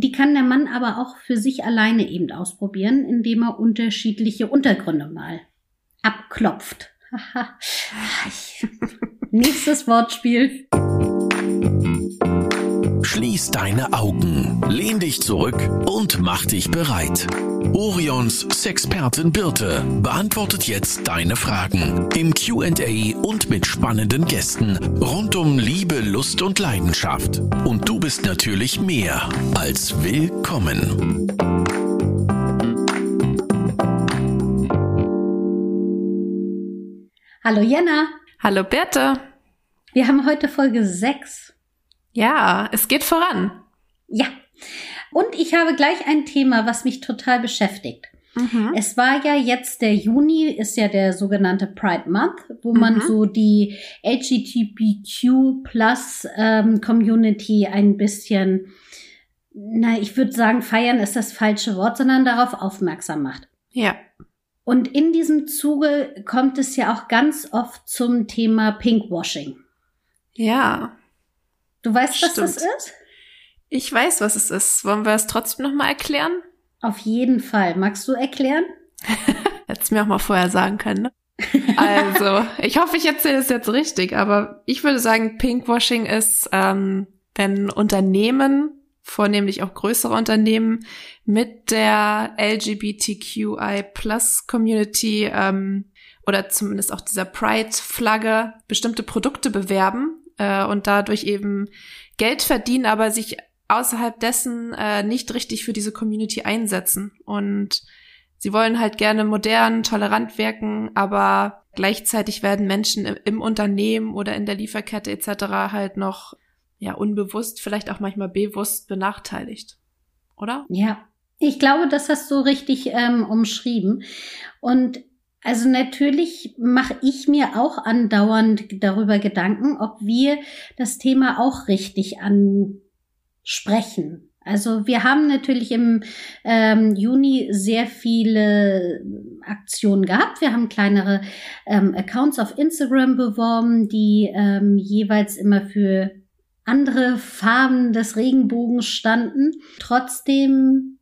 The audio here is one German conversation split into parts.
die kann der Mann aber auch für sich alleine eben ausprobieren, indem er unterschiedliche Untergründe mal abklopft. Nächstes Wortspiel. Schließ deine Augen, lehn dich zurück und mach dich bereit. Orions Sexpertin Birte beantwortet jetzt deine Fragen im QA und mit spannenden Gästen rund um Liebe, Lust und Leidenschaft. Und du bist natürlich mehr als willkommen. Hallo Jenna. Hallo Birte. Wir haben heute Folge 6. Ja, es geht voran. Ja. Und ich habe gleich ein Thema, was mich total beschäftigt. Mhm. Es war ja jetzt der Juni, ist ja der sogenannte Pride Month, wo mhm. man so die LGBTQ Plus ähm, Community ein bisschen, na, ich würde sagen, feiern ist das falsche Wort, sondern darauf aufmerksam macht. Ja. Und in diesem Zuge kommt es ja auch ganz oft zum Thema Pinkwashing. Ja. Du weißt, was das ist? Ich weiß, was es ist. Wollen wir es trotzdem nochmal erklären? Auf jeden Fall. Magst du erklären? Hättest mir auch mal vorher sagen können, ne? Also, ich hoffe, ich erzähle es jetzt richtig, aber ich würde sagen, Pinkwashing ist, ähm, wenn Unternehmen, vornehmlich auch größere Unternehmen, mit der LGBTQI Plus Community ähm, oder zumindest auch dieser Pride-Flagge bestimmte Produkte bewerben äh, und dadurch eben Geld verdienen, aber sich außerhalb dessen äh, nicht richtig für diese Community einsetzen. Und sie wollen halt gerne modern, tolerant wirken, aber gleichzeitig werden Menschen im, im Unternehmen oder in der Lieferkette etc. halt noch ja unbewusst, vielleicht auch manchmal bewusst benachteiligt. Oder? Ja, ich glaube, das hast du richtig ähm, umschrieben. Und also natürlich mache ich mir auch andauernd darüber Gedanken, ob wir das Thema auch richtig ansprechen. Also wir haben natürlich im ähm, Juni sehr viele Aktionen gehabt. Wir haben kleinere ähm, Accounts auf Instagram beworben, die ähm, jeweils immer für andere Farben des Regenbogens standen. Trotzdem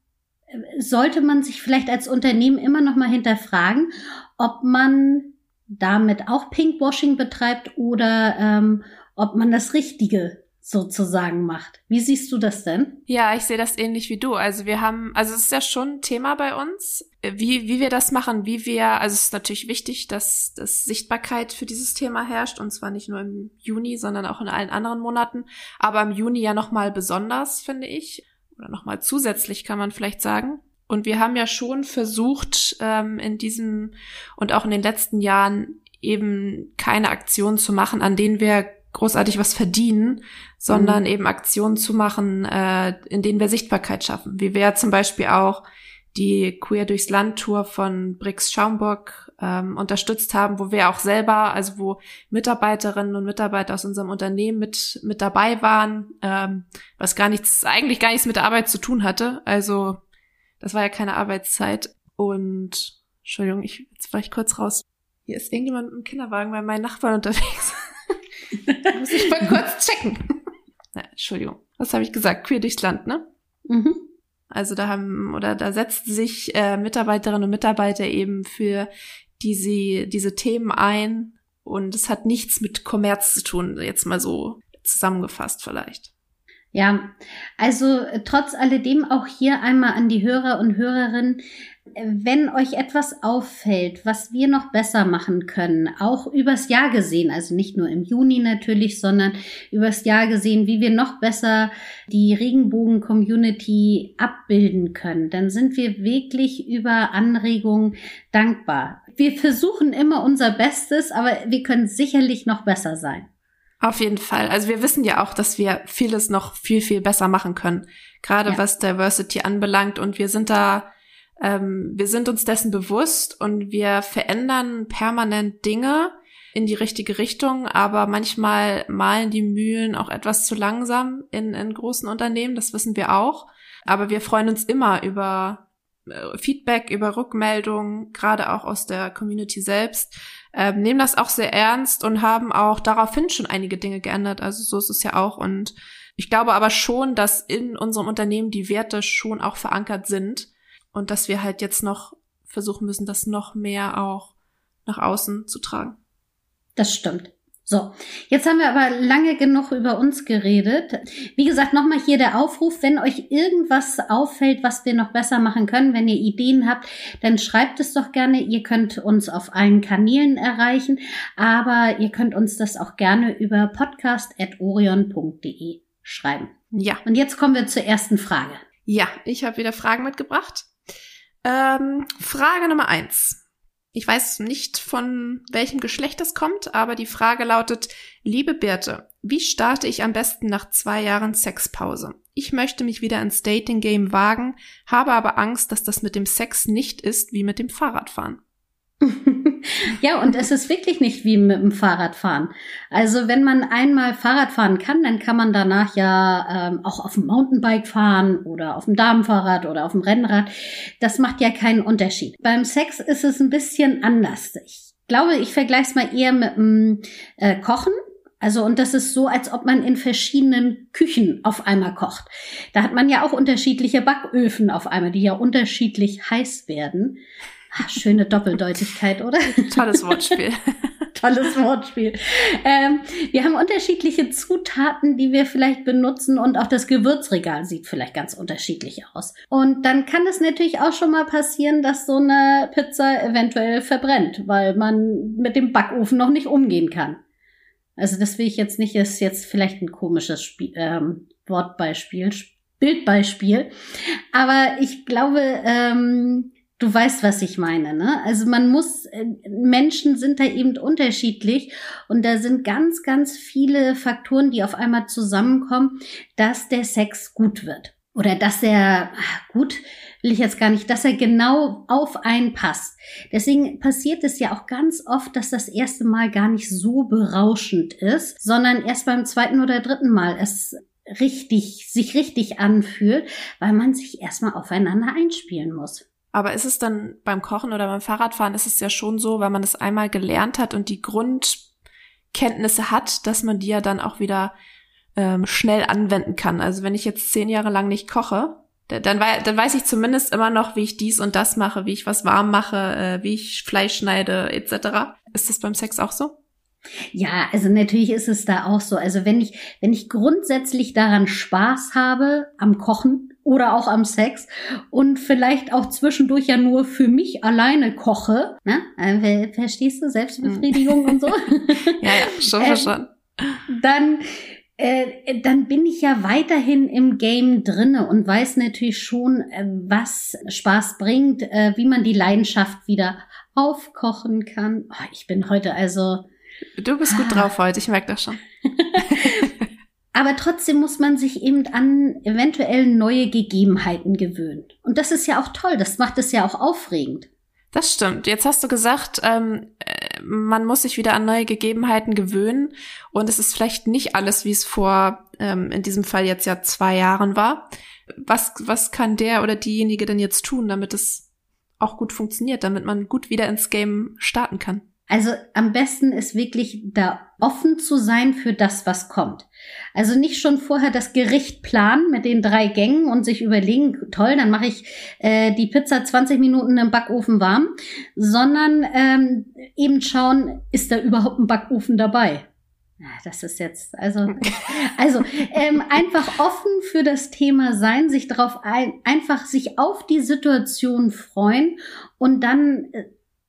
äh, sollte man sich vielleicht als Unternehmen immer noch mal hinterfragen, ob man damit auch Pinkwashing betreibt oder ähm, ob man das Richtige sozusagen macht. Wie siehst du das denn? Ja, ich sehe das ähnlich wie du. Also wir haben, also es ist ja schon ein Thema bei uns, wie, wie wir das machen, wie wir, also es ist natürlich wichtig, dass, dass Sichtbarkeit für dieses Thema herrscht und zwar nicht nur im Juni, sondern auch in allen anderen Monaten, aber im Juni ja nochmal besonders, finde ich, oder nochmal zusätzlich kann man vielleicht sagen. Und wir haben ja schon versucht, ähm, in diesem und auch in den letzten Jahren eben keine Aktionen zu machen, an denen wir großartig was verdienen, sondern mhm. eben Aktionen zu machen, äh, in denen wir Sichtbarkeit schaffen. Wie wir zum Beispiel auch die Queer durchs Land Tour von Brix Schaumburg ähm, unterstützt haben, wo wir auch selber, also wo Mitarbeiterinnen und Mitarbeiter aus unserem Unternehmen mit mit dabei waren, ähm, was gar nichts, eigentlich gar nichts mit der Arbeit zu tun hatte. Also das war ja keine Arbeitszeit. Und Entschuldigung, ich, jetzt war ich kurz raus. Hier ist irgendjemand im Kinderwagen bei meinen Nachbarn unterwegs. Muss ich mal kurz checken. Na, Entschuldigung. Was habe ich gesagt? Queer durchs Land, ne? Mhm. Also da haben oder da setzen sich äh, Mitarbeiterinnen und Mitarbeiter eben für diese diese Themen ein und es hat nichts mit Kommerz zu tun, jetzt mal so zusammengefasst vielleicht. Ja, also äh, trotz alledem auch hier einmal an die Hörer und Hörerinnen, wenn euch etwas auffällt, was wir noch besser machen können, auch übers Jahr gesehen, also nicht nur im Juni natürlich, sondern übers Jahr gesehen, wie wir noch besser die Regenbogen-Community abbilden können, dann sind wir wirklich über Anregungen dankbar. Wir versuchen immer unser Bestes, aber wir können sicherlich noch besser sein. Auf jeden Fall. Also wir wissen ja auch, dass wir vieles noch viel, viel besser machen können. Gerade ja. was Diversity anbelangt. Und wir sind da, ähm, wir sind uns dessen bewusst und wir verändern permanent Dinge in die richtige Richtung. Aber manchmal malen die Mühlen auch etwas zu langsam in, in großen Unternehmen. Das wissen wir auch. Aber wir freuen uns immer über Feedback, über Rückmeldungen, gerade auch aus der Community selbst ähm, nehmen das auch sehr ernst und haben auch daraufhin schon einige Dinge geändert. Also so ist es ja auch. Und Ich glaube aber schon, dass in unserem Unternehmen die Werte schon auch verankert sind und dass wir halt jetzt noch versuchen müssen, das noch mehr auch nach außen zu tragen. Das stimmt. So, jetzt haben wir aber lange genug über uns geredet. Wie gesagt, nochmal hier der Aufruf, wenn euch irgendwas auffällt, was wir noch besser machen können, wenn ihr Ideen habt, dann schreibt es doch gerne. Ihr könnt uns auf allen Kanälen erreichen, aber ihr könnt uns das auch gerne über podcast.orion.de schreiben. Ja. Und jetzt kommen wir zur ersten Frage. Ja, ich habe wieder Fragen mitgebracht. Ähm, Frage Nummer eins. Ich weiß nicht, von welchem Geschlecht es kommt, aber die Frage lautet, liebe Birte, wie starte ich am besten nach zwei Jahren Sexpause? Ich möchte mich wieder ins Dating Game wagen, habe aber Angst, dass das mit dem Sex nicht ist wie mit dem Fahrradfahren. ja, und es ist wirklich nicht wie mit dem Fahrradfahren. Also wenn man einmal Fahrrad fahren kann, dann kann man danach ja ähm, auch auf dem Mountainbike fahren oder auf dem Damenfahrrad oder auf dem Rennrad. Das macht ja keinen Unterschied. Beim Sex ist es ein bisschen anders. Ich glaube, ich vergleiche es mal eher mit dem äh, Kochen. Also, und das ist so, als ob man in verschiedenen Küchen auf einmal kocht. Da hat man ja auch unterschiedliche Backöfen auf einmal, die ja unterschiedlich heiß werden. Ah, schöne Doppeldeutigkeit, oder? Tolles Wortspiel. Tolles Wortspiel. Ähm, wir haben unterschiedliche Zutaten, die wir vielleicht benutzen und auch das Gewürzregal sieht vielleicht ganz unterschiedlich aus. Und dann kann es natürlich auch schon mal passieren, dass so eine Pizza eventuell verbrennt, weil man mit dem Backofen noch nicht umgehen kann. Also das will ich jetzt nicht, ist jetzt vielleicht ein komisches Spiel, ähm, Wortbeispiel, Bildbeispiel. Aber ich glaube, ähm, Du weißt, was ich meine, ne? Also man muss, äh, Menschen sind da eben unterschiedlich und da sind ganz, ganz viele Faktoren, die auf einmal zusammenkommen, dass der Sex gut wird. Oder dass er, gut, will ich jetzt gar nicht, dass er genau auf einen passt. Deswegen passiert es ja auch ganz oft, dass das erste Mal gar nicht so berauschend ist, sondern erst beim zweiten oder dritten Mal es richtig, sich richtig anfühlt, weil man sich erstmal aufeinander einspielen muss. Aber ist es dann beim Kochen oder beim Fahrradfahren, ist es ja schon so, weil man das einmal gelernt hat und die Grundkenntnisse hat, dass man die ja dann auch wieder ähm, schnell anwenden kann. Also wenn ich jetzt zehn Jahre lang nicht koche, dann, dann weiß ich zumindest immer noch, wie ich dies und das mache, wie ich was warm mache, äh, wie ich Fleisch schneide, etc. Ist das beim Sex auch so? Ja, also natürlich ist es da auch so. Also wenn ich, wenn ich grundsätzlich daran Spaß habe am Kochen oder auch am Sex und vielleicht auch zwischendurch ja nur für mich alleine koche, ne? Äh, verstehst du Selbstbefriedigung und so? ja, ja, schon ähm, verstanden. Dann äh, dann bin ich ja weiterhin im Game drinne und weiß natürlich schon, äh, was Spaß bringt, äh, wie man die Leidenschaft wieder aufkochen kann. Oh, ich bin heute also Du bist gut drauf heute, ich merke das schon. Aber trotzdem muss man sich eben an eventuell neue Gegebenheiten gewöhnen. Und das ist ja auch toll, das macht es ja auch aufregend. Das stimmt. Jetzt hast du gesagt, ähm, äh, man muss sich wieder an neue Gegebenheiten gewöhnen und es ist vielleicht nicht alles, wie es vor ähm, in diesem Fall jetzt ja zwei Jahren war. Was, was kann der oder diejenige denn jetzt tun, damit es auch gut funktioniert, damit man gut wieder ins Game starten kann? Also am besten ist wirklich da offen zu sein für das, was kommt. Also nicht schon vorher das Gericht planen mit den drei Gängen und sich überlegen, toll, dann mache ich äh, die Pizza 20 Minuten im Backofen warm, sondern ähm, eben schauen, ist da überhaupt ein Backofen dabei? Das ist jetzt, also, also ähm, einfach offen für das Thema sein, sich darauf ein, einfach sich auf die Situation freuen und dann äh,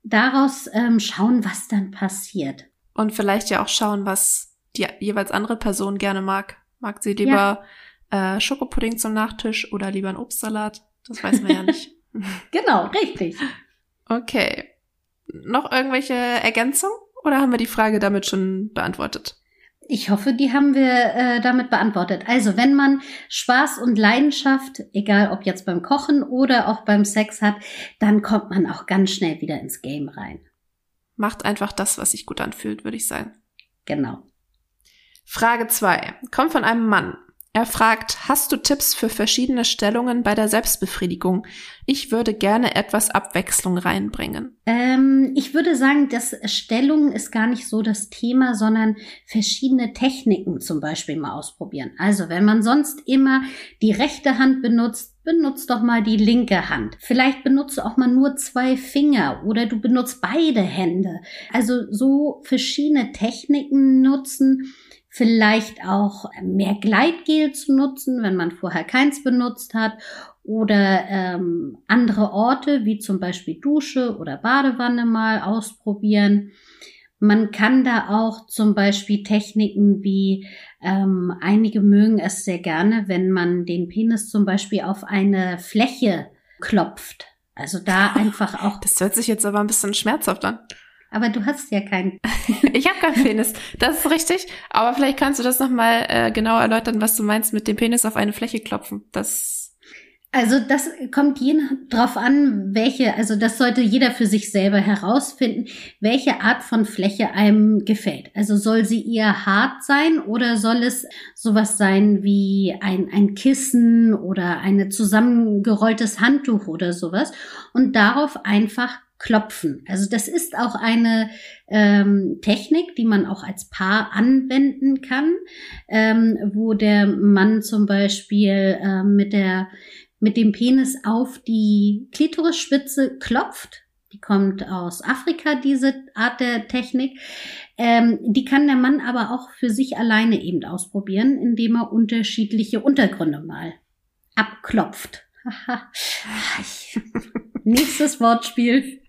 daraus ähm, schauen, was dann passiert. Und vielleicht ja auch schauen, was die jeweils andere Person gerne mag. Mag sie lieber ja. äh, Schokopudding zum Nachtisch oder lieber einen Obstsalat? Das weiß man ja nicht. genau, richtig. Okay. Noch irgendwelche Ergänzungen oder haben wir die Frage damit schon beantwortet? Ich hoffe, die haben wir äh, damit beantwortet. Also, wenn man Spaß und Leidenschaft, egal ob jetzt beim Kochen oder auch beim Sex hat, dann kommt man auch ganz schnell wieder ins Game rein. Macht einfach das, was sich gut anfühlt, würde ich sagen. Genau. Frage zwei Kommt von einem Mann. Er fragt, hast du Tipps für verschiedene Stellungen bei der Selbstbefriedigung? Ich würde gerne etwas Abwechslung reinbringen. Ähm, ich würde sagen, dass Stellung ist gar nicht so das Thema, sondern verschiedene Techniken zum Beispiel mal ausprobieren. Also wenn man sonst immer die rechte Hand benutzt, benutzt doch mal die linke Hand. Vielleicht benutzt auch mal nur zwei Finger oder du benutzt beide Hände. Also so verschiedene Techniken nutzen vielleicht auch mehr Gleitgel zu nutzen, wenn man vorher keins benutzt hat, oder ähm, andere Orte wie zum Beispiel Dusche oder Badewanne mal ausprobieren. Man kann da auch zum Beispiel Techniken wie ähm, einige mögen es sehr gerne, wenn man den Penis zum Beispiel auf eine Fläche klopft. Also da einfach auch. Das hört sich jetzt aber ein bisschen schmerzhaft an. Aber du hast ja keinen. ich habe keinen Penis. Das ist richtig. Aber vielleicht kannst du das nochmal äh, genau erläutern, was du meinst mit dem Penis auf eine Fläche klopfen. Das also das kommt je drauf an, welche, also das sollte jeder für sich selber herausfinden, welche Art von Fläche einem gefällt. Also soll sie eher hart sein oder soll es sowas sein wie ein, ein Kissen oder eine zusammengerolltes Handtuch oder sowas und darauf einfach Klopfen. Also das ist auch eine ähm, Technik, die man auch als Paar anwenden kann, ähm, wo der Mann zum Beispiel ähm, mit der mit dem Penis auf die Klitorisspitze klopft. Die kommt aus Afrika, diese Art der Technik. Ähm, die kann der Mann aber auch für sich alleine eben ausprobieren, indem er unterschiedliche Untergründe mal abklopft. Nächstes Wortspiel.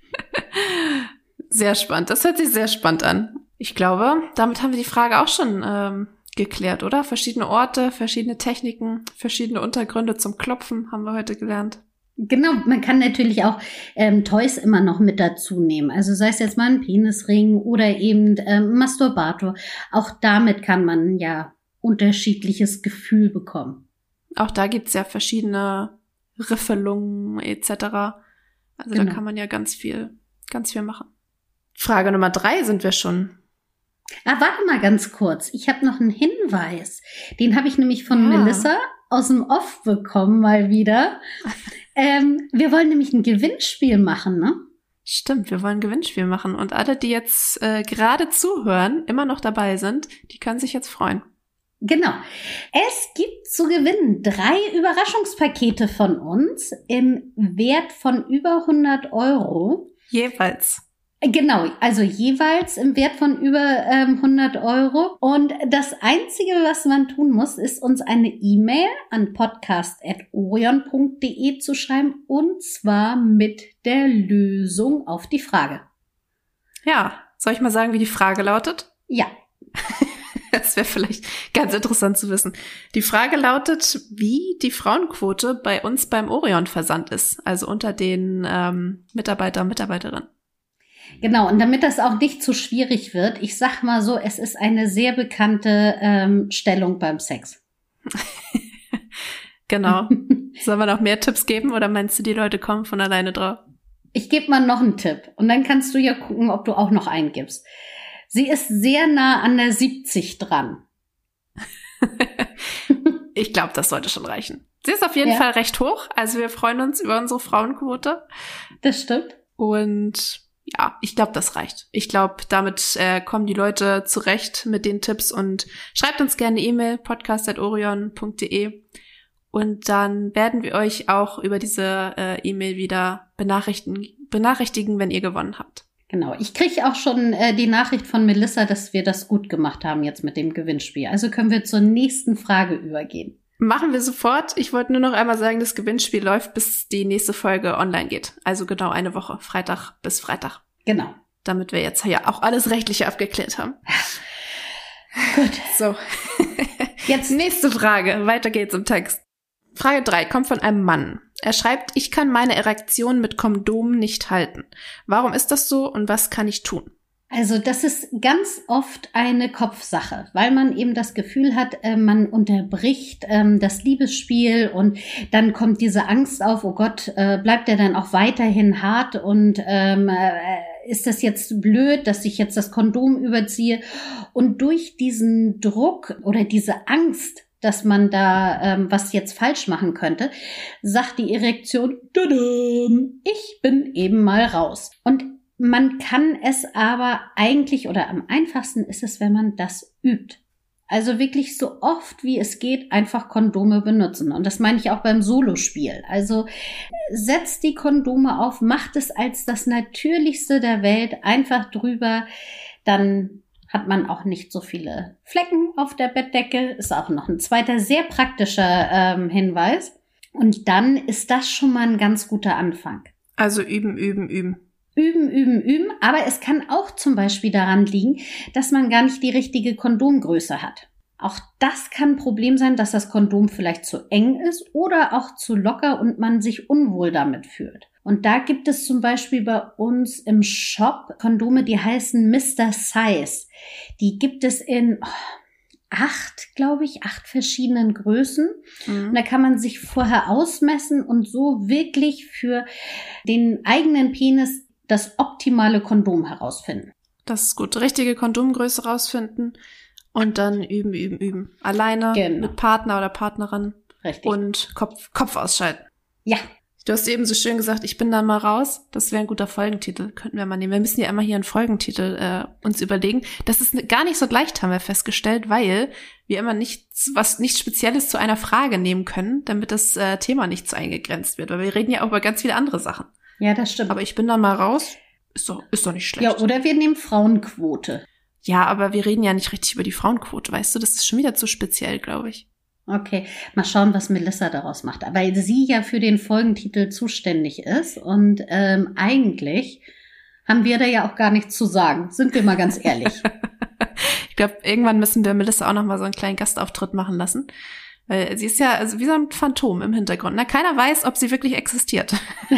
Sehr spannend. Das hört sich sehr spannend an. Ich glaube, damit haben wir die Frage auch schon ähm, geklärt, oder? Verschiedene Orte, verschiedene Techniken, verschiedene Untergründe zum Klopfen haben wir heute gelernt. Genau, man kann natürlich auch ähm, Toys immer noch mit dazu nehmen. Also sei es jetzt mal ein Penisring oder eben ähm, Masturbator. Auch damit kann man ja unterschiedliches Gefühl bekommen. Auch da gibt's ja verschiedene Riffelungen etc. Also genau. da kann man ja ganz viel ganz viel machen. Frage Nummer drei sind wir schon. Ah, warte mal ganz kurz. Ich habe noch einen Hinweis. Den habe ich nämlich von ja. Melissa aus dem Off bekommen, mal wieder. ähm, wir wollen nämlich ein Gewinnspiel machen, ne? Stimmt, wir wollen ein Gewinnspiel machen. Und alle, die jetzt äh, gerade zuhören, immer noch dabei sind, die können sich jetzt freuen. Genau. Es gibt zu gewinnen drei Überraschungspakete von uns im Wert von über 100 Euro. Jeweils. Genau, also jeweils im Wert von über ähm, 100 Euro. Und das Einzige, was man tun muss, ist uns eine E-Mail an podcast.orion.de zu schreiben und zwar mit der Lösung auf die Frage. Ja, soll ich mal sagen, wie die Frage lautet? Ja. Das wäre vielleicht ganz interessant zu wissen. Die Frage lautet, wie die Frauenquote bei uns beim Orion-Versand ist, also unter den ähm, Mitarbeiter und Mitarbeiterinnen. Genau, und damit das auch nicht zu schwierig wird, ich sag mal so, es ist eine sehr bekannte ähm, Stellung beim Sex. genau. Sollen wir noch mehr Tipps geben oder meinst du, die Leute kommen von alleine drauf? Ich gebe mal noch einen Tipp und dann kannst du ja gucken, ob du auch noch einen gibst. Sie ist sehr nah an der 70 dran. ich glaube, das sollte schon reichen. Sie ist auf jeden ja. Fall recht hoch. Also wir freuen uns über unsere Frauenquote. Das stimmt. Und ja, ich glaube, das reicht. Ich glaube, damit äh, kommen die Leute zurecht mit den Tipps und schreibt uns gerne E-Mail podcast.orion.de und dann werden wir euch auch über diese äh, E-Mail wieder benachrichtigen, benachrichtigen, wenn ihr gewonnen habt. Genau. Ich kriege auch schon äh, die Nachricht von Melissa, dass wir das gut gemacht haben jetzt mit dem Gewinnspiel. Also können wir zur nächsten Frage übergehen. Machen wir sofort. Ich wollte nur noch einmal sagen, das Gewinnspiel läuft, bis die nächste Folge online geht. Also genau eine Woche, Freitag bis Freitag. Genau. Damit wir jetzt ja auch alles Rechtliche abgeklärt haben. Gut. So. Jetzt nächste Frage. Weiter geht's im Text. Frage drei kommt von einem Mann. Er schreibt, ich kann meine Erektion mit Kondom nicht halten. Warum ist das so und was kann ich tun? Also das ist ganz oft eine Kopfsache, weil man eben das Gefühl hat, äh, man unterbricht ähm, das Liebesspiel und dann kommt diese Angst auf, oh Gott, äh, bleibt er dann auch weiterhin hart und ähm, äh, ist das jetzt blöd, dass ich jetzt das Kondom überziehe? Und durch diesen Druck oder diese Angst dass man da ähm, was jetzt falsch machen könnte, sagt die Erektion, ich bin eben mal raus. Und man kann es aber eigentlich oder am einfachsten ist es, wenn man das übt. Also wirklich so oft wie es geht einfach Kondome benutzen. Und das meine ich auch beim Solospiel. Also setzt die Kondome auf, macht es als das Natürlichste der Welt einfach drüber. Dann hat man auch nicht so viele Flecken auf der Bettdecke. Ist auch noch ein zweiter sehr praktischer ähm, Hinweis. Und dann ist das schon mal ein ganz guter Anfang. Also üben, üben, üben. Üben, üben, üben. Aber es kann auch zum Beispiel daran liegen, dass man gar nicht die richtige Kondomgröße hat. Auch das kann ein Problem sein, dass das Kondom vielleicht zu eng ist oder auch zu locker und man sich unwohl damit fühlt. Und da gibt es zum Beispiel bei uns im Shop Kondome, die heißen Mr. Size. Die gibt es in oh, acht, glaube ich, acht verschiedenen Größen. Mhm. Und da kann man sich vorher ausmessen und so wirklich für den eigenen Penis das optimale Kondom herausfinden. Das ist gut. Richtige Kondomgröße rausfinden und dann üben, üben, üben. Alleine genau. mit Partner oder Partnerin. Richtig. Und Kopf, Kopf ausschalten. Ja, Du hast eben so schön gesagt, ich bin dann mal raus. Das wäre ein guter Folgentitel. Könnten wir mal nehmen. Wir müssen ja immer hier einen Folgentitel äh, uns überlegen. Das ist gar nicht so leicht, haben wir festgestellt, weil wir immer nichts, was nichts Spezielles zu einer Frage nehmen können, damit das äh, Thema nicht zu eingegrenzt wird. Weil wir reden ja auch über ganz viele andere Sachen. Ja, das stimmt. Aber ich bin dann mal raus. Ist doch, ist doch nicht schlecht. Ja, oder wir nehmen Frauenquote. Ja, aber wir reden ja nicht richtig über die Frauenquote, weißt du? Das ist schon wieder zu speziell, glaube ich. Okay, mal schauen, was Melissa daraus macht. Weil sie ja für den Folgentitel zuständig ist und ähm, eigentlich haben wir da ja auch gar nichts zu sagen. Sind wir mal ganz ehrlich. ich glaube, irgendwann müssen wir Melissa auch noch mal so einen kleinen Gastauftritt machen lassen. Weil sie ist ja also wie so ein Phantom im Hintergrund. Na, keiner weiß, ob sie wirklich existiert.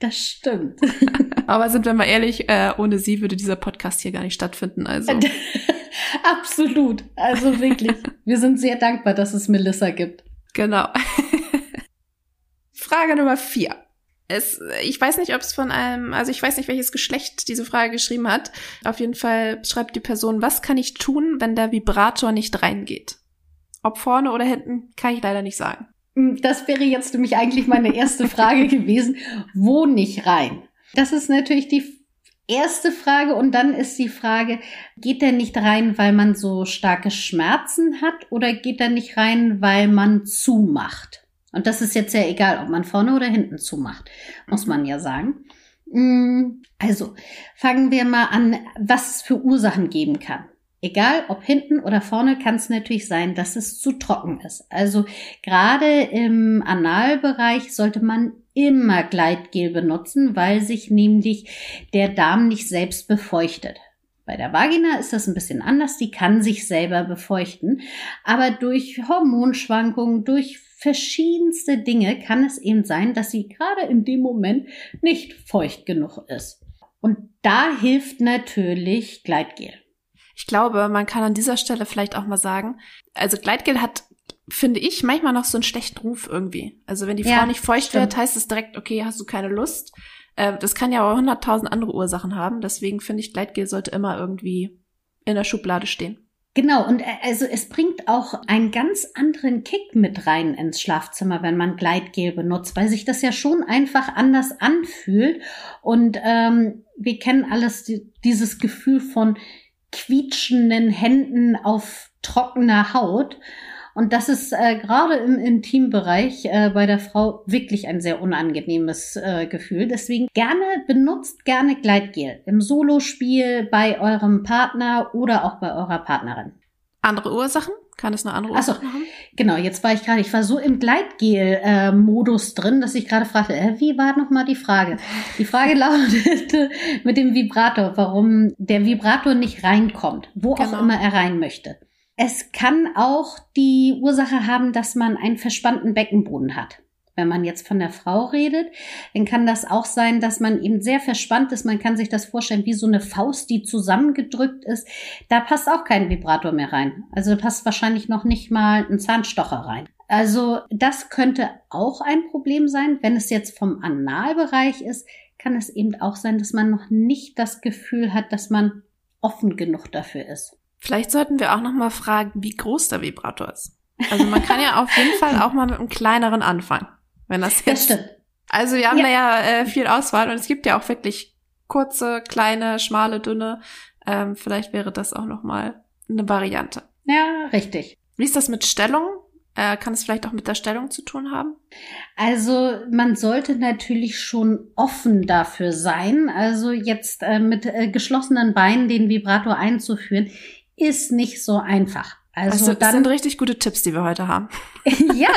das stimmt. Aber sind wir mal ehrlich, äh, ohne sie würde dieser Podcast hier gar nicht stattfinden. Also. Absolut. Also wirklich. Wir sind sehr dankbar, dass es Melissa gibt. Genau. Frage Nummer vier. Es, ich weiß nicht, ob es von einem, also ich weiß nicht, welches Geschlecht diese Frage geschrieben hat. Auf jeden Fall schreibt die Person, was kann ich tun, wenn der Vibrator nicht reingeht? Ob vorne oder hinten, kann ich leider nicht sagen. Hm, das wäre jetzt nämlich eigentlich meine erste Frage gewesen. Wo nicht rein? Das ist natürlich die erste Frage und dann ist die Frage, geht der nicht rein, weil man so starke Schmerzen hat oder geht er nicht rein, weil man zumacht? Und das ist jetzt ja egal, ob man vorne oder hinten zumacht, muss man ja sagen. Mm, also fangen wir mal an, was es für Ursachen geben kann. Egal ob hinten oder vorne, kann es natürlich sein, dass es zu trocken ist. Also gerade im Analbereich sollte man immer Gleitgel benutzen, weil sich nämlich der Darm nicht selbst befeuchtet. Bei der Vagina ist das ein bisschen anders, die kann sich selber befeuchten, aber durch Hormonschwankungen, durch verschiedenste Dinge kann es eben sein, dass sie gerade in dem Moment nicht feucht genug ist. Und da hilft natürlich Gleitgel. Ich glaube, man kann an dieser Stelle vielleicht auch mal sagen, also Gleitgel hat finde ich, manchmal noch so einen schlechten Ruf irgendwie. Also wenn die ja, Frau nicht feucht stimmt. wird, heißt es direkt, okay, hast du keine Lust. Äh, das kann ja auch hunderttausend andere Ursachen haben. Deswegen finde ich, Gleitgel sollte immer irgendwie in der Schublade stehen. Genau, und äh, also es bringt auch einen ganz anderen Kick mit rein ins Schlafzimmer, wenn man Gleitgel benutzt, weil sich das ja schon einfach anders anfühlt. Und ähm, wir kennen alles die, dieses Gefühl von quietschenden Händen auf trockener Haut. Und das ist äh, gerade im Intimbereich äh, bei der Frau wirklich ein sehr unangenehmes äh, Gefühl. Deswegen gerne benutzt gerne Gleitgel im Solospiel bei eurem Partner oder auch bei eurer Partnerin. Andere Ursachen? Kann es eine andere Achso, haben? Genau, jetzt war ich gerade, ich war so im Gleitgel-Modus drin, dass ich gerade fragte, äh, wie war nochmal die Frage? Die Frage lautete mit dem Vibrator, warum der Vibrator nicht reinkommt, wo genau. auch immer er rein möchte. Es kann auch die Ursache haben, dass man einen verspannten Beckenboden hat. Wenn man jetzt von der Frau redet, dann kann das auch sein, dass man eben sehr verspannt ist. Man kann sich das vorstellen wie so eine Faust, die zusammengedrückt ist. Da passt auch kein Vibrator mehr rein. Also passt wahrscheinlich noch nicht mal ein Zahnstocher rein. Also das könnte auch ein Problem sein. Wenn es jetzt vom Analbereich ist, kann es eben auch sein, dass man noch nicht das Gefühl hat, dass man offen genug dafür ist. Vielleicht sollten wir auch noch mal fragen, wie groß der Vibrator ist. Also man kann ja auf jeden Fall auch mal mit einem kleineren anfangen, wenn das jetzt. Das stimmt. Also wir haben Ja. da ja äh, viel Auswahl und es gibt ja auch wirklich kurze, kleine, schmale, dünne. Ähm, vielleicht wäre das auch noch mal eine Variante. Ja, richtig. Wie ist das mit Stellung? Äh, kann es vielleicht auch mit der Stellung zu tun haben? Also man sollte natürlich schon offen dafür sein. Also jetzt äh, mit äh, geschlossenen Beinen den Vibrator einzuführen, ist nicht so einfach. Also, Also, das sind richtig gute Tipps, die wir heute haben. ja,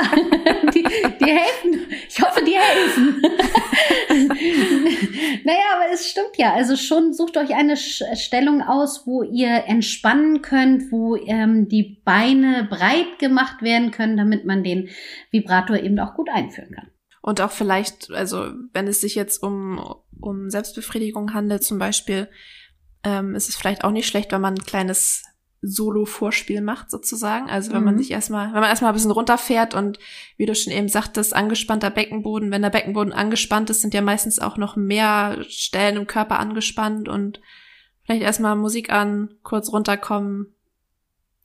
die, die helfen. Ich hoffe, die helfen. naja, aber es stimmt ja. Also schon sucht euch eine Stellung aus, wo ihr entspannen könnt, wo ähm, die Beine breit gemacht werden können, damit man den Vibrator eben auch gut einführen kann. Und auch vielleicht, also wenn es sich jetzt um, um Selbstbefriedigung handelt zum Beispiel, ähm, ist es vielleicht auch nicht schlecht, wenn man ein kleines Solo-Vorspiel macht sozusagen. Also wenn man Mhm. sich erstmal, wenn man erstmal ein bisschen runterfährt und wie du schon eben sagtest, angespannter Beckenboden, wenn der Beckenboden angespannt ist, sind ja meistens auch noch mehr Stellen im Körper angespannt und vielleicht erstmal Musik an, kurz runterkommen,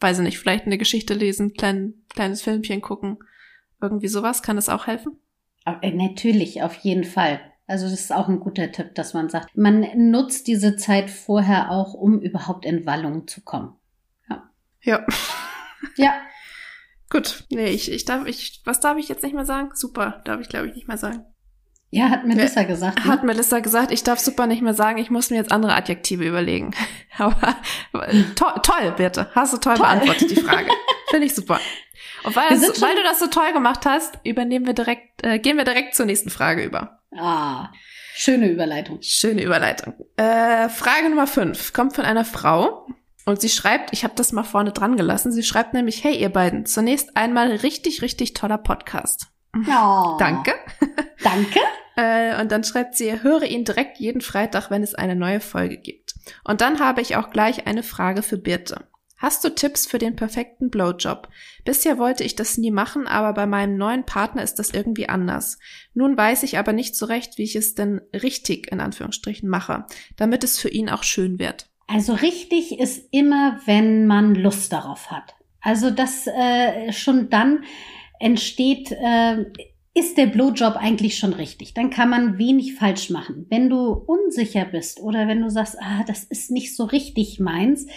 weiß ich nicht, vielleicht eine Geschichte lesen, klein, kleines Filmchen gucken. Irgendwie sowas, kann das auch helfen? Äh, Natürlich, auf jeden Fall. Also das ist auch ein guter Tipp, dass man sagt, man nutzt diese Zeit vorher auch, um überhaupt in Wallung zu kommen. Ja. Ja, Gut. Nee, ich, ich darf, ich, was darf ich jetzt nicht mehr sagen? Super, darf ich glaube ich nicht mehr sagen. ja, hat Melissa gesagt. Ne? Hat Melissa gesagt, ich darf super nicht mehr sagen, ich muss mir jetzt andere Adjektive überlegen. Aber to toll, Birte. Hast du toll, Toll. beantwortet, die Frage. Finde ich super. Und weil, das, weil du das so toll gemacht hast, übernehmen wir direkt, äh, gehen wir direkt zur nächsten Frage über. Ah, schöne Überleitung. Schöne Überleitung. Äh, Frage Nummer fünf kommt von einer Frau und sie schreibt, ich habe das mal vorne dran gelassen, sie schreibt nämlich, hey ihr beiden, zunächst einmal richtig, richtig toller Podcast. Oh, Danke. Danke. Äh, und dann schreibt sie, höre ihn direkt jeden Freitag, wenn es eine neue Folge gibt. Und dann habe ich auch gleich eine Frage für Birte. Hast du Tipps für den perfekten Blowjob? Bisher wollte ich das nie machen, aber bei meinem neuen Partner ist das irgendwie anders. Nun weiß ich aber nicht so recht, wie ich es denn richtig in Anführungsstrichen mache, damit es für ihn auch schön wird. Also richtig ist immer, wenn man Lust darauf hat. Also das äh, schon dann entsteht, äh, ist der Blowjob eigentlich schon richtig. Dann kann man wenig falsch machen. Wenn du unsicher bist oder wenn du sagst, ah, das ist nicht so richtig meins,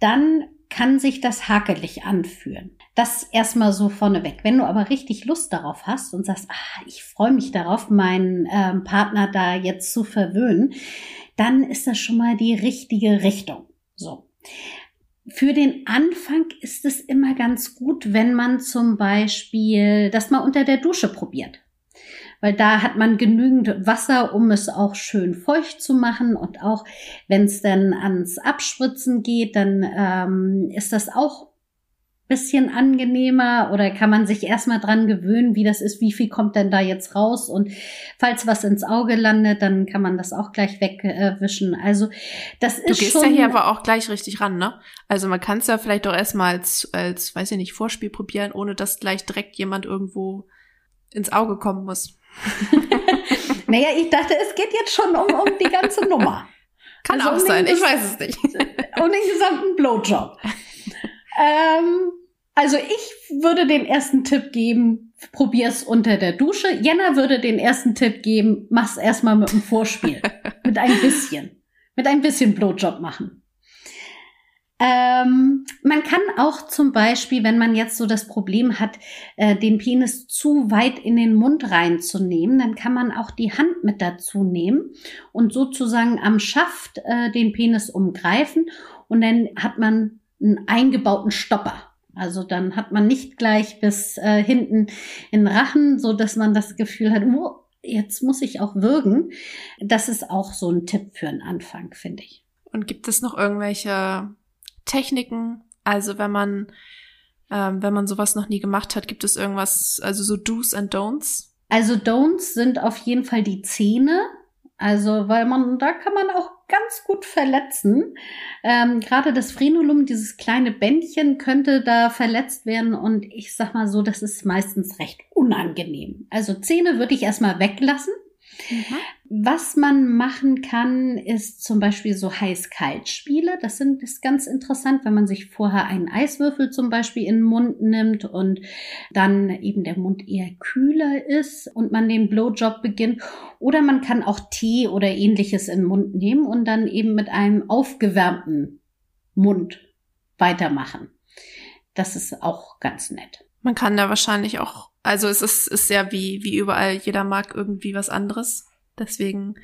dann kann sich das hakelig anfühlen. Das erstmal so vorneweg. Wenn du aber richtig Lust darauf hast und sagst, ah, ich freue mich darauf, meinen ähm, Partner da jetzt zu verwöhnen, dann ist das schon mal die richtige Richtung. So. Für den Anfang ist es immer ganz gut, wenn man zum Beispiel das mal unter der Dusche probiert. Weil da hat man genügend Wasser, um es auch schön feucht zu machen. Und auch wenn es dann ans Abspritzen geht, dann ähm, ist das auch bisschen angenehmer oder kann man sich erstmal dran gewöhnen, wie das ist, wie viel kommt denn da jetzt raus und falls was ins Auge landet, dann kann man das auch gleich wegwischen. also das Du ist gehst schon ja hier aber auch gleich richtig ran, ne? Also man kann es ja vielleicht doch erstmal als, als, weiß ich nicht, Vorspiel probieren, ohne dass gleich direkt jemand irgendwo ins Auge kommen muss. Naja, ich dachte, es geht jetzt schon um, um die ganze Nummer. Kann Also auch um sein, ich weiß es nicht. Um den gesamten Blowjob. ähm, also ich würde den ersten Tipp geben, probier's unter der Dusche. Jenna würde den ersten Tipp geben, mach's erstmal mit dem Vorspiel. mit ein bisschen. Mit ein bisschen Blowjob machen. Ähm, man kann auch zum Beispiel, wenn man jetzt so das Problem hat, äh, den Penis zu weit in den Mund reinzunehmen, dann kann man auch die Hand mit dazu nehmen und sozusagen am Schaft äh, den Penis umgreifen und dann hat man einen eingebauten Stopper. Also dann hat man nicht gleich bis äh, hinten in Rachen, so dass man das Gefühl hat, oh, jetzt muss ich auch würgen. Das ist auch so ein Tipp für einen Anfang, finde ich. Und gibt es noch irgendwelche Techniken? Also wenn man, ähm, wenn man sowas noch nie gemacht hat, gibt es irgendwas, also so Do's and Don'ts? Also Don'ts sind auf jeden Fall die Zähne. Also, weil man, da kann man auch ganz gut verletzen. Ähm, Gerade das Frenulum, dieses kleine Bändchen, könnte da verletzt werden. Und ich sag mal so, das ist meistens recht unangenehm. Also Zähne würde ich erstmal weglassen. Was man machen kann, ist zum Beispiel so Heiß-Kalt-Spiele. Das sind, ist ganz interessant, wenn man sich vorher einen Eiswürfel zum Beispiel in den Mund nimmt und dann eben der Mund eher kühler ist und man den Blowjob beginnt. Oder man kann auch Tee oder ähnliches in den Mund nehmen und dann eben mit einem aufgewärmten Mund weitermachen. Das ist auch ganz nett. Man kann da wahrscheinlich auch, also es ist, ist ja wie, wie überall, jeder mag irgendwie was anderes. Deswegen,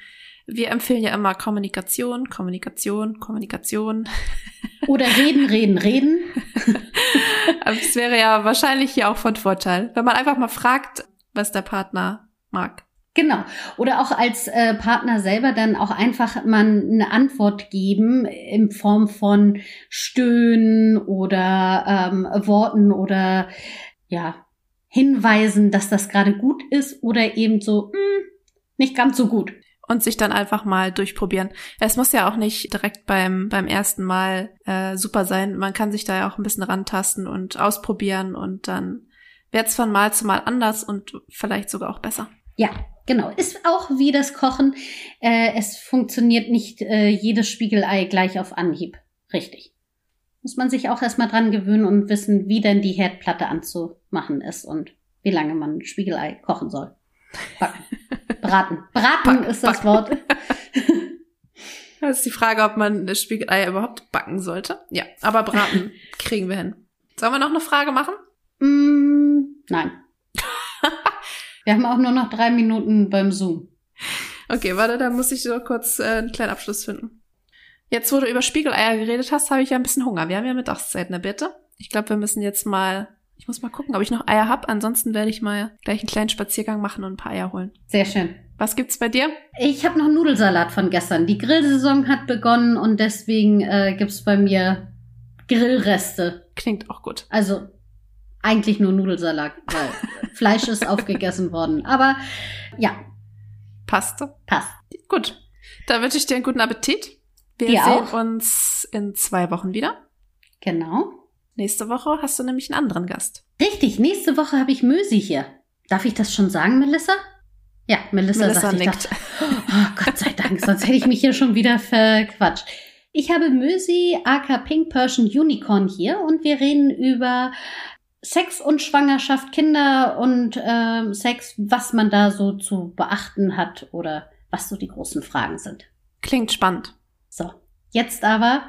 wir empfehlen ja immer Kommunikation, Kommunikation, Kommunikation. Oder reden, reden, reden. Aber es wäre ja wahrscheinlich hier auch von Vorteil, wenn man einfach mal fragt, was der Partner mag. Genau. Oder auch als äh, Partner selber dann auch einfach mal eine Antwort geben in Form von Stöhnen oder ähm, Worten oder ja, Hinweisen, dass das gerade gut ist oder eben so, mh, hm, nicht ganz so gut. Und sich dann einfach mal durchprobieren. Es muss ja auch nicht direkt beim, beim ersten Mal äh, super sein. Man kann sich da ja auch ein bisschen rantasten und ausprobieren und dann wird es von Mal zu Mal anders und vielleicht sogar auch besser. Ja, genau. Ist auch wie das Kochen. Äh, es funktioniert nicht äh, jedes Spiegelei gleich auf Anhieb. Richtig. Muss man sich auch erstmal dran gewöhnen und wissen, wie denn die Herdplatte anzumachen ist und wie lange man Spiegelei kochen soll. Backen. Braten. Braten Back, ist das backen. Wort. Das ist die Frage, ob man das Spiegelei überhaupt backen sollte. Ja, aber braten kriegen wir hin. Sollen wir noch eine Frage machen? Mm, nein. Wir haben auch nur noch drei Minuten beim Zoom. Okay, warte, da muss ich so kurz äh, einen kleinen Abschluss finden. Jetzt, wo du über Spiegeleier geredet hast, habe ich ja ein bisschen Hunger. Wir haben ja Mittagszeit, ne Bitte? Ich glaube, wir müssen jetzt mal ich muss mal gucken, ob ich noch Eier hab. Ansonsten werde ich mal gleich einen kleinen Spaziergang machen und ein paar Eier holen. Sehr schön. Was gibt's bei dir? Ich habe noch Nudelsalat von gestern. Die Grillsaison hat begonnen und deswegen äh, gibt's bei mir Grillreste. Klingt auch gut. Also eigentlich nur Nudelsalat, weil Fleisch ist aufgegessen worden. Aber ja. Passt. Passt. Gut. Dann wünsche ich dir einen guten Appetit. Wir dir sehen auch. uns in zwei Wochen wieder. Genau. Nächste Woche hast du nämlich einen anderen Gast. Richtig, nächste Woche habe ich Mösi hier. Darf ich das schon sagen, Melissa? Ja, Melissa, Melissa sagt, nickt. oh, Gott sei Dank, sonst hätte ich mich hier schon wieder verquatscht. Ich habe Mösi, aka Pink Persian Unicorn hier und wir reden über Sex und Schwangerschaft, Kinder und äh, Sex, was man da so zu beachten hat oder was so die großen Fragen sind. Klingt spannend. So, Jetzt aber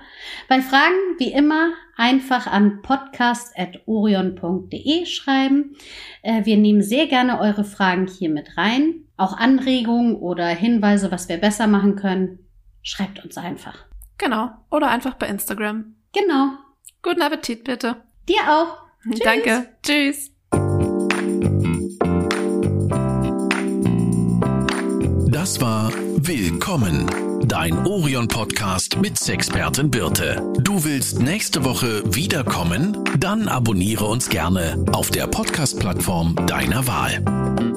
bei Fragen wie immer einfach an podcast.orion.de schreiben. Äh, wir nehmen sehr gerne eure Fragen hier mit rein. Auch Anregungen oder Hinweise, was wir besser machen können. Schreibt uns einfach. Genau. Oder einfach bei Instagram. Genau. Guten Appetit bitte. Dir auch. Tschüss. Danke. Tschüss. Das war Willkommen dein Orion-Podcast mit Sexpertin Birte. Du willst nächste Woche wiederkommen? Dann abonniere uns gerne auf der Podcast-Plattform deiner Wahl.